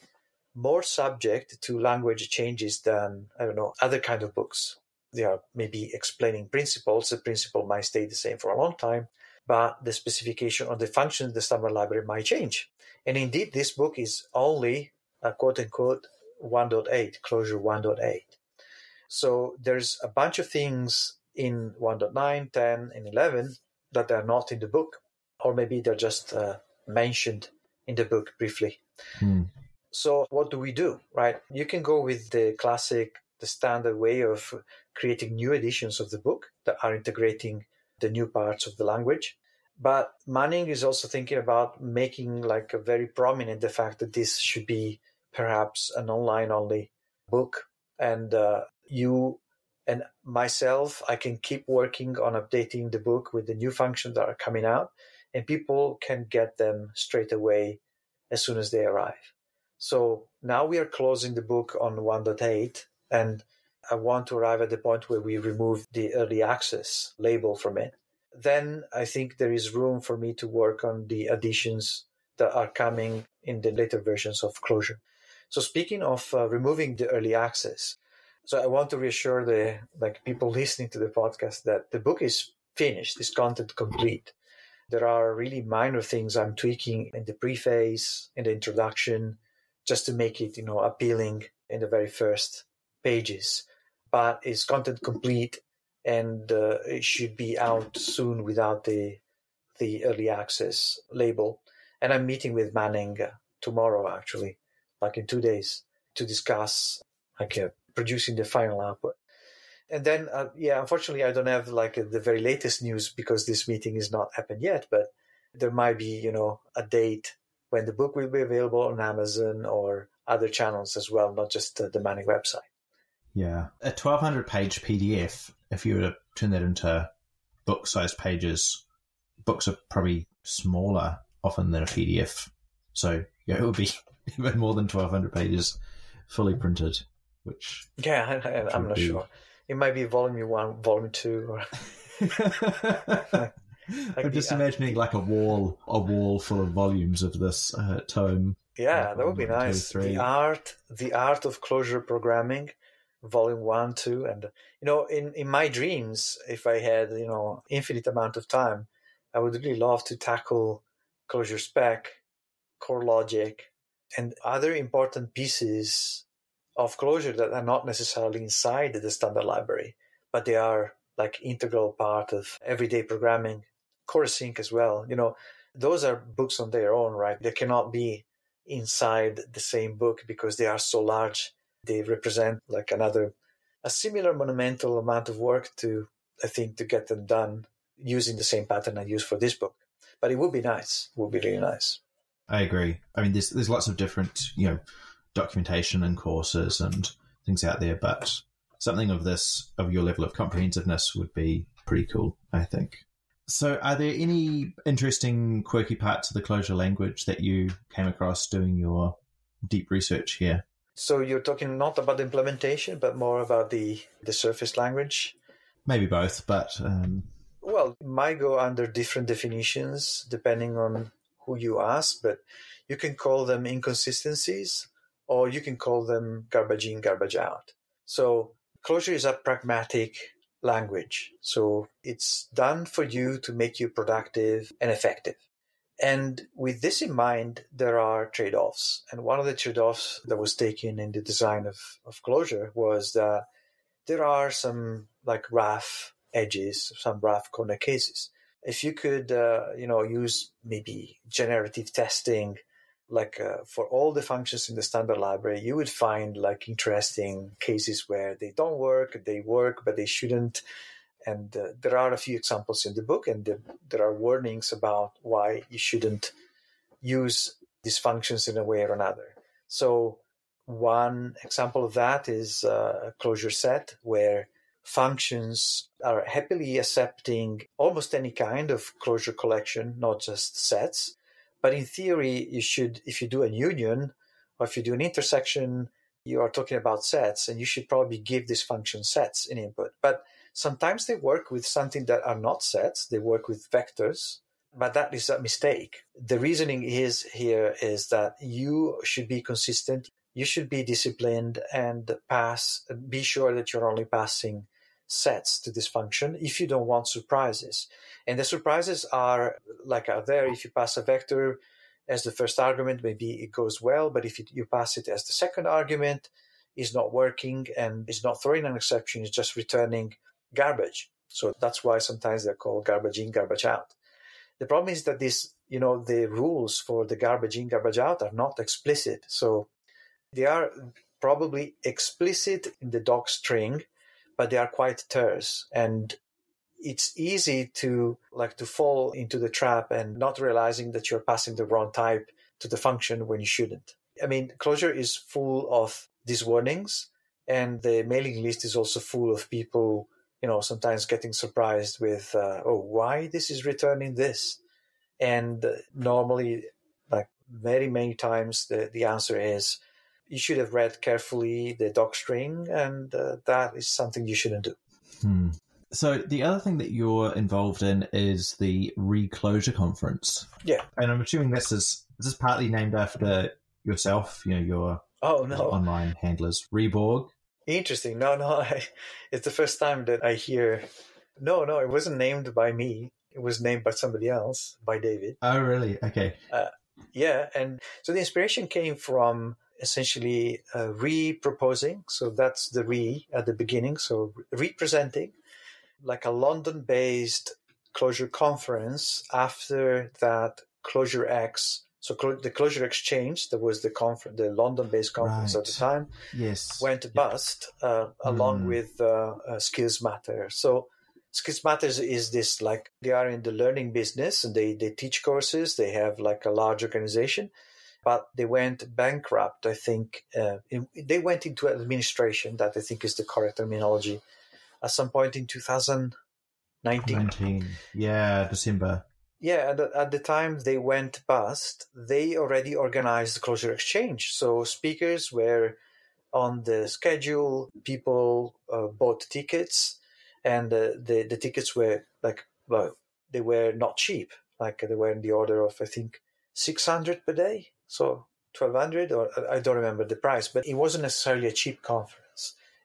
more subject to language changes than I don't know other kind of books they are maybe explaining principles. The principle might stay the same for a long time, but the specification of the function of the standard library might change. And indeed, this book is only a quote unquote 1.8, Clojure 1.8. So there's a bunch of things in 1.9, 10, and 11 that are not in the book, or maybe they're just uh, mentioned in the book briefly. Hmm. So what do we do, right? You can go with the classic the standard way of creating new editions of the book that are integrating the new parts of the language. But Manning is also thinking about making like a very prominent the fact that this should be perhaps an online only book. And uh, you and myself, I can keep working on updating the book with the new functions that are coming out, and people can get them straight away as soon as they arrive. So now we are closing the book on 1.8 and I want to arrive at the point where we remove the early access label from it. Then I think there is room for me to work on the additions that are coming in the later versions of Clojure. So speaking of uh, removing the early access, so I want to reassure the like people listening to the podcast that the book is finished, is content complete. There are really minor things I'm tweaking in the preface, in the introduction, just to make it, you know, appealing in the very first pages, but it's content complete and uh, it should be out soon without the the early access label. And I'm meeting with Manning tomorrow, actually, like in two days, to discuss like uh, producing the final output. And then, uh, yeah, unfortunately, I don't have like the very latest news because this meeting is not happened yet. But there might be, you know, a date when the book will be available on Amazon or other channels as well, not just uh, the Manning website. Yeah. A 1200 page PDF, if you were to turn that into book sized pages, books are probably smaller often than a PDF. So, yeah, it would be even more than 1200 pages fully printed, which. Yeah, I, am not be... sure. It might be volume one, volume two, or. like I'm just the, imagining uh, like a wall, a wall full of volumes of this uh, tome. Yeah, that would be nice. Two, the art, the art of Clojure programming volume one, two, and you know, in in my dreams, if I had you know infinite amount of time, I would really love to tackle Clojure spec, core logic, and other important pieces of Clojure that are not necessarily inside the standard library, but they are like integral part of everyday programming. core.async as well. You know, those are books on their own, right? They cannot be inside the same book because they are so large they represent like another, a similar monumental amount of work to, I think, to get them done using the same pattern I use for this book. But it would be nice. It would be really nice. I agree. I mean, there's there's lots of different you know documentation and courses and things out there, but something of this of your level of comprehensiveness would be pretty cool. I think. So, are there any interesting, quirky parts of the Clojure language that you came across doing your deep research here? So, you're talking not about the implementation, but more about the the surface language. Maybe both, but um... well, might go under different definitions depending on who you ask. But you can call them inconsistencies, or you can call them garbage in, garbage out. So, Clojure is a pragmatic language. So it's done for you to make you productive and effective. And with this in mind, there are trade offs. And one of the trade offs that was taken in the design of, of Clojure was that there are some like rough edges, some rough corner cases. If you could, uh, you know, use maybe generative testing like uh, for all the functions in the standard library, you would find like interesting cases where they don't work, they work, but they shouldn't. And uh, there are a few examples in the book, and the, there are warnings about why you shouldn't use these functions in a way or another. So, one example of that is uh, a Clojure set where functions are happily accepting almost any kind of Clojure collection, not just sets but in theory, you should, if you do a union or if you do an intersection, you are talking about sets and you should probably give this function sets in input. But sometimes they work with something that are not sets, they work with vectors, but that is a mistake. The reasoning is here is that you should be consistent, you should be disciplined and pass, be sure that you're only passing sets to this function if you don't want surprises. And the surprises are like out there. If you pass a vector as the first argument, maybe it goes well, but if you pass it as the second argument, is not working and is not throwing an exception, it's just returning garbage. So that's why sometimes they're called garbage in, garbage out. The problem is that this, you know, the rules for the garbage in, garbage out are not explicit. So they are probably explicit in the doc string, but they are quite terse. And it's easy to like to fall into the trap and not realizing that you're passing the wrong type to the function when you shouldn't. I mean, Clojure is full of these warnings, and the mailing list is also full of people, you know, sometimes getting surprised with, uh, oh, why this is returning this? And uh, normally, like very many times, the, the answer is you should have read carefully the doc string, and uh, that is something you shouldn't do. Hmm. So the other thing that you're involved in is the re:Clojure conference. Yeah, and I'm assuming this is this is partly named after yourself. You know your oh no online handlers Reborg. Interesting. No, no, I, it's the first time that I hear. No, no, it wasn't named by me. It was named by somebody else, by David. Oh, really? Okay. Uh, yeah, and so the inspiration came from essentially uh, re-proposing. So that's the re at the beginning. So representing like a London-based Clojure conference after that ClojureX. So the Clojure Exchange, that was the conference, the London-based conference right. at the time, yes, went yep. bust uh, along mm. with uh, uh, Skills Matter. So Skills Matters is this like they are in the learning business and they they teach courses. They have like a large organization, but they went bankrupt. I think uh, in, they went into administration. That I think is the correct terminology at some point in 2019. 19. Yeah, December. Yeah, at the, at the time they went bust, they already organized the Clojure Exchange. So speakers were on the schedule, people uh, bought tickets, and uh, the, the tickets were like, well, they were not cheap. Like they were in the order of, I think, 600 per day. So 1200 or I don't remember the price, but it wasn't necessarily a cheap conference.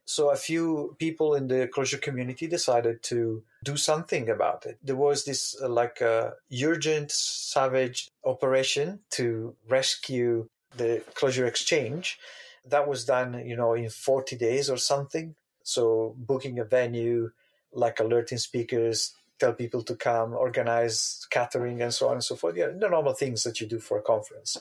So a few people in the Clojure community decided to do something about it. There was this uh, like uh, urgent, savage operation to rescue the Clojure exchange. That was done, you know, in 40 days or something. So booking a venue, like alerting speakers, tell people to come, organize catering, and so on and so forth. Yeah, the normal things that you do for a conference.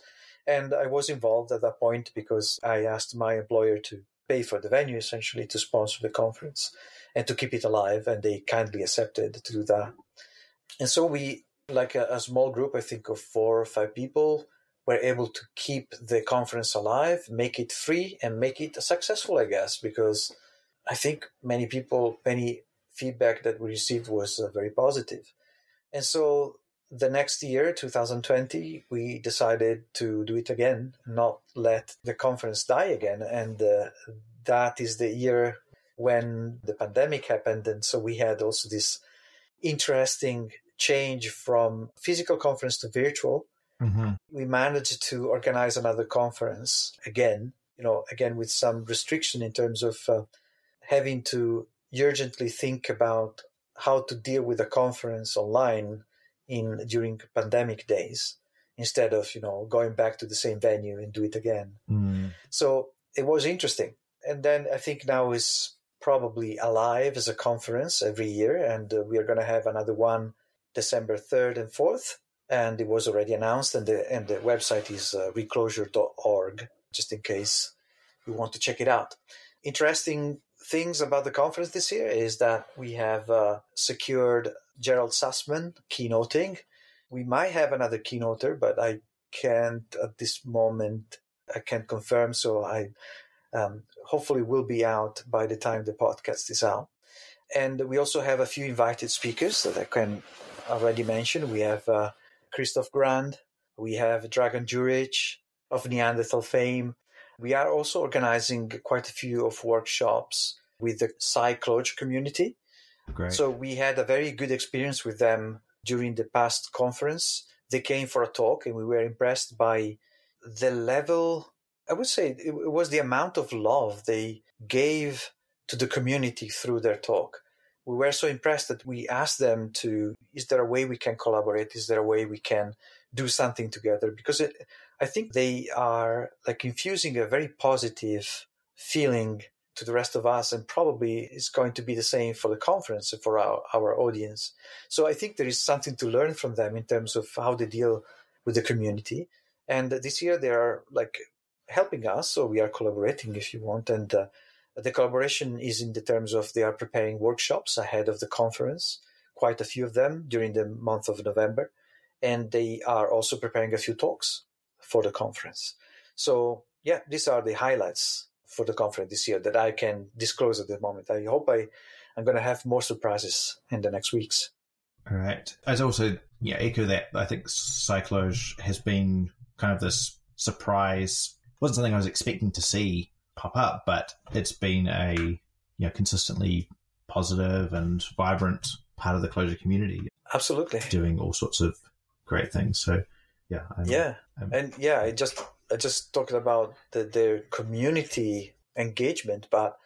And I was involved at that point because I asked my employer to pay for the venue essentially to sponsor the conference and to keep it alive. And they kindly accepted to do that. And so we, like a, a small group, I think of four or five people, were able to keep the conference alive, make it free, and make it successful, I guess, because I think many people, many feedback that we received was uh, very positive. And so the next year, 2020, we decided to do it again, not let the conference die again. And uh, that is the year when the pandemic happened. And so we had also this interesting change from physical conference to virtual. Mm-hmm. We managed to organize another conference again, you know, again with some restriction in terms of uh, having to urgently think about how to deal with a conference online in during pandemic days instead of you know going back to the same venue and do it again. Mm. So it was interesting, and then I think now is probably alive as a conference every year, and uh, we are going to have another one December third and fourth, and it was already announced, and the and the website is uh, reclojure.org, just in case you want to check it out. Interesting things about the conference this year is that we have uh, secured Gerald Sussman keynoting. We might have another keynoter, but I can't at this moment. I can't confirm, so I um, hopefully will be out by the time the podcast is out. And we also have a few invited speakers that I can already mention. We have uh, Christophe Grand, we have Dragan Djuric of Neanderthal fame. We are also organizing quite a few of workshops with the SciCloj community. Great. So we had a very good experience with them during the past conference. They came for a talk and we were impressed by the level, I would say it was the amount of love they gave to the community through their talk. We were so impressed that we asked them to, is there a way we can collaborate? Is there a way we can do something together? Because it, I think they are like infusing a very positive feeling to the rest of us and probably is going to be the same for the conference for our, our audience. So i think there is something to learn from them in terms of how they deal with the community. And this year they are like helping us so we are collaborating if you want. And uh, the collaboration is in the terms of they are preparing workshops ahead of the conference quite a few of them during the month of november. And they are also preparing a few talks for the conference. So yeah these are the highlights for the conference this year that I can disclose at the moment. I hope I, I'm going to have more surprises in the next weeks. All right. As also, yeah, echo that. I think SciCloj has been kind of this surprise. wasn't something I was expecting to see pop up, but it's been a you know consistently positive and vibrant part of the Clojure community. Absolutely, doing all sorts of great things. So yeah, I'm, yeah, I'm, and yeah, I just I just talked about the, their community engagement, but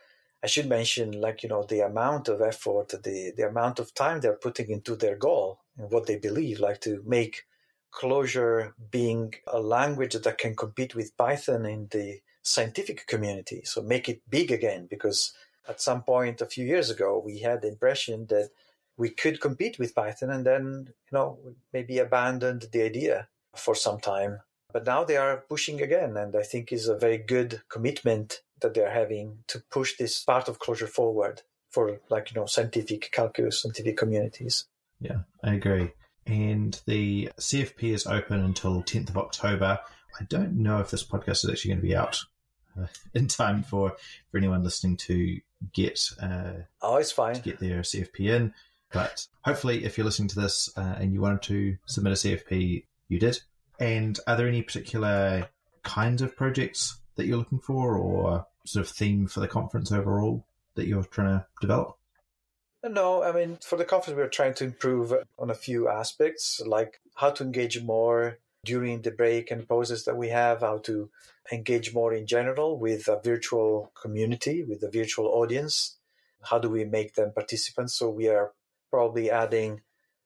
I should mention, like you know, the amount of effort, the the amount of time they're putting into their goal and what they believe, like to make Clojure being a language that can compete with Python in the scientific community. So make it big again, because at some point a few years ago we had the impression that we could compete with Python, and then you know maybe abandoned the idea for some time but now they are pushing again, and I think is a very good commitment that they're having to push this part of Clojure forward for like you know scientific calculus, scientific communities. Yeah, I agree. And the CFP is open until 10th of October. I don't know if this podcast is actually going to be out uh, in time for, for anyone listening to get uh, oh, it's fine to get their CFP in. But hopefully, if you're listening to this uh, and you wanted to submit a CFP, you did. And are there any particular kinds of projects that you're looking for or sort of theme for the conference overall that you're trying to develop? No, I mean, for the conference, we're trying to improve on a few aspects, like how to engage more during the break and pauses that we have, how to engage more in general with a virtual community, with a virtual audience. How do we make them participants? So we are probably adding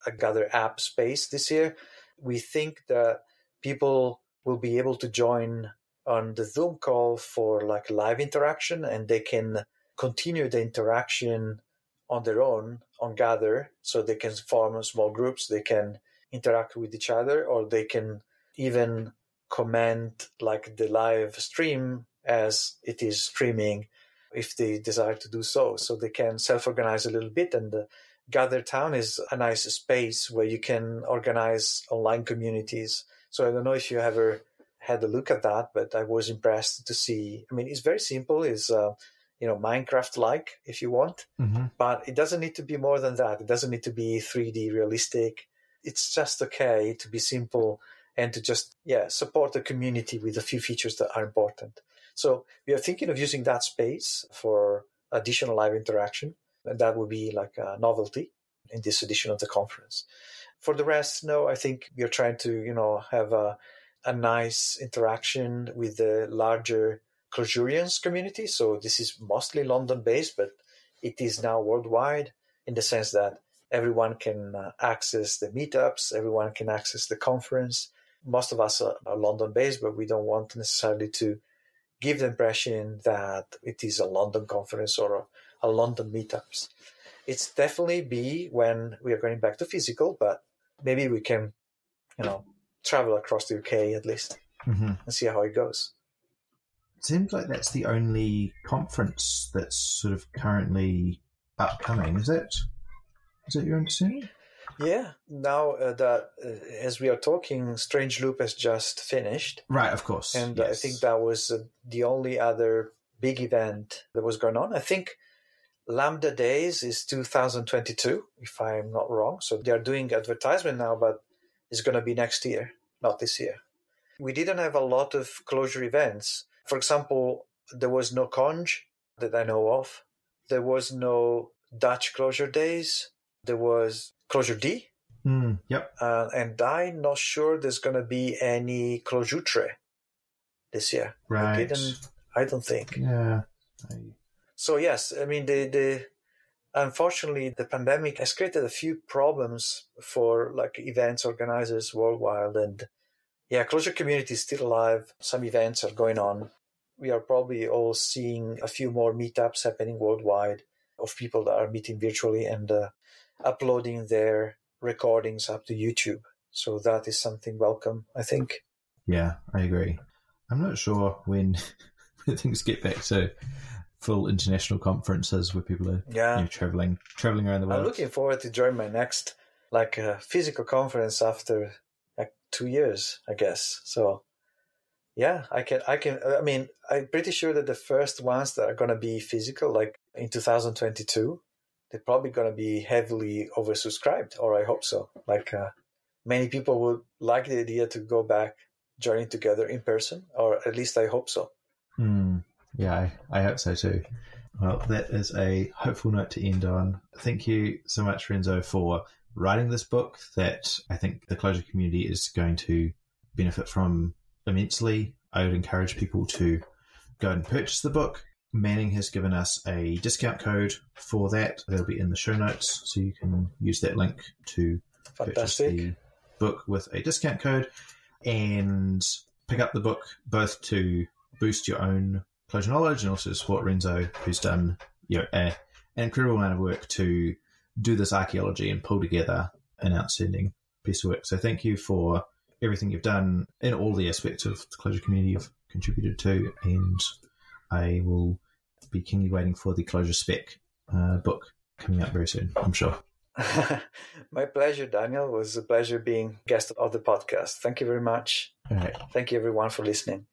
a Gather app space this year. We think that people will be able to join on the Zoom call for like live interaction and they can continue the interaction on their own on Gather. So they can form small groups, they can interact with each other, or they can even comment like the live stream as it is streaming if they desire to do so. So they can self organize a little bit. And the Gather Town is a nice space where you can organize online communities so I don't know if you ever had a look at that, but I was impressed to see. I mean, it's very simple. It's uh, you know Minecraft like if you want, Mm-hmm. but it doesn't need to be more than that. It doesn't need to be 3D realistic. It's just okay to be simple and to just yeah support the community with a few features that are important. So we are thinking of using that space for additional live interaction, and that would be like a novelty in this edition of the conference. For the rest, no, I think are trying to you know have a a nice interaction with the larger Clojurians community. So this is mostly London based, but it is now worldwide in the sense that everyone can uh, access the meetups, everyone can access the conference. Most of us are, are London based, but we don't want necessarily to give the impression that it is a London conference or a, a London meetups. It's definitely be when we are going back to physical, but maybe we can, you know, travel across the UK at least Mm-hmm. and see how it goes. Seems like that's the only conference that's sort of currently upcoming. Is it? Is that your understanding? Yeah. Now uh, that uh, as we are talking, Strange Loop has just finished, Right, of course. and I think that was uh, the only other big event that was going on. I think Lambda Days is 2022, if I'm not wrong. So they are doing advertisement now, but it's going to be next year, not this year. We didn't have a lot of Clojure events. For example, there was no Conj that I know of. There was no Dutch Clojure days. There was ClojureD, Mm, yep. uh, and I'm not sure there's going to be any Clojutre this year. Right. I didn't. I don't think Yeah. I, so. Yes, I mean the the unfortunately the pandemic has created a few problems for like events organizers worldwide, and yeah, Clojure community is still alive. Some events are going on. We are probably all seeing a few more meetups happening worldwide of people that are meeting virtually and uh, uploading their recordings up to YouTube. So that is something welcome, I think. yeah, I agree. I'm not sure when, things get back to full international conferences where people are Yeah. you know, traveling traveling around the world. I'm looking forward to join my next like uh, physical conference after like two years, I guess. So yeah, I can I can I mean I'm pretty sure that the first ones that are gonna be physical, like in 2022, they're probably gonna be heavily oversubscribed, or I hope so. Like uh, many people would like the idea to go back joining together in person, or at least I hope so. Hmm. Yeah, I, I hope so too. Well, that is a hopeful note to end on. Thank you so much, Renzo, for writing this book that I think the Clojure community is going to benefit from immensely. I would encourage people to go and purchase the book. Manning has given us a discount code for that. That'll be in the show notes, so you can use that link to purchase the book with a discount code and pick up the book both to boost your own knowledge and also support Renzo, who's done you know a, an incredible amount of work to do this archaeology and pull together an outstanding piece of work. So thank you for everything you've done in all the aspects of the Clojure community you've contributed to, and I will be keenly waiting for the Clojure spec uh, book coming out very soon. I'm sure. My pleasure, Daniel. It was a pleasure being guest of the podcast. Thank you very much. All right. Thank you, everyone, for listening.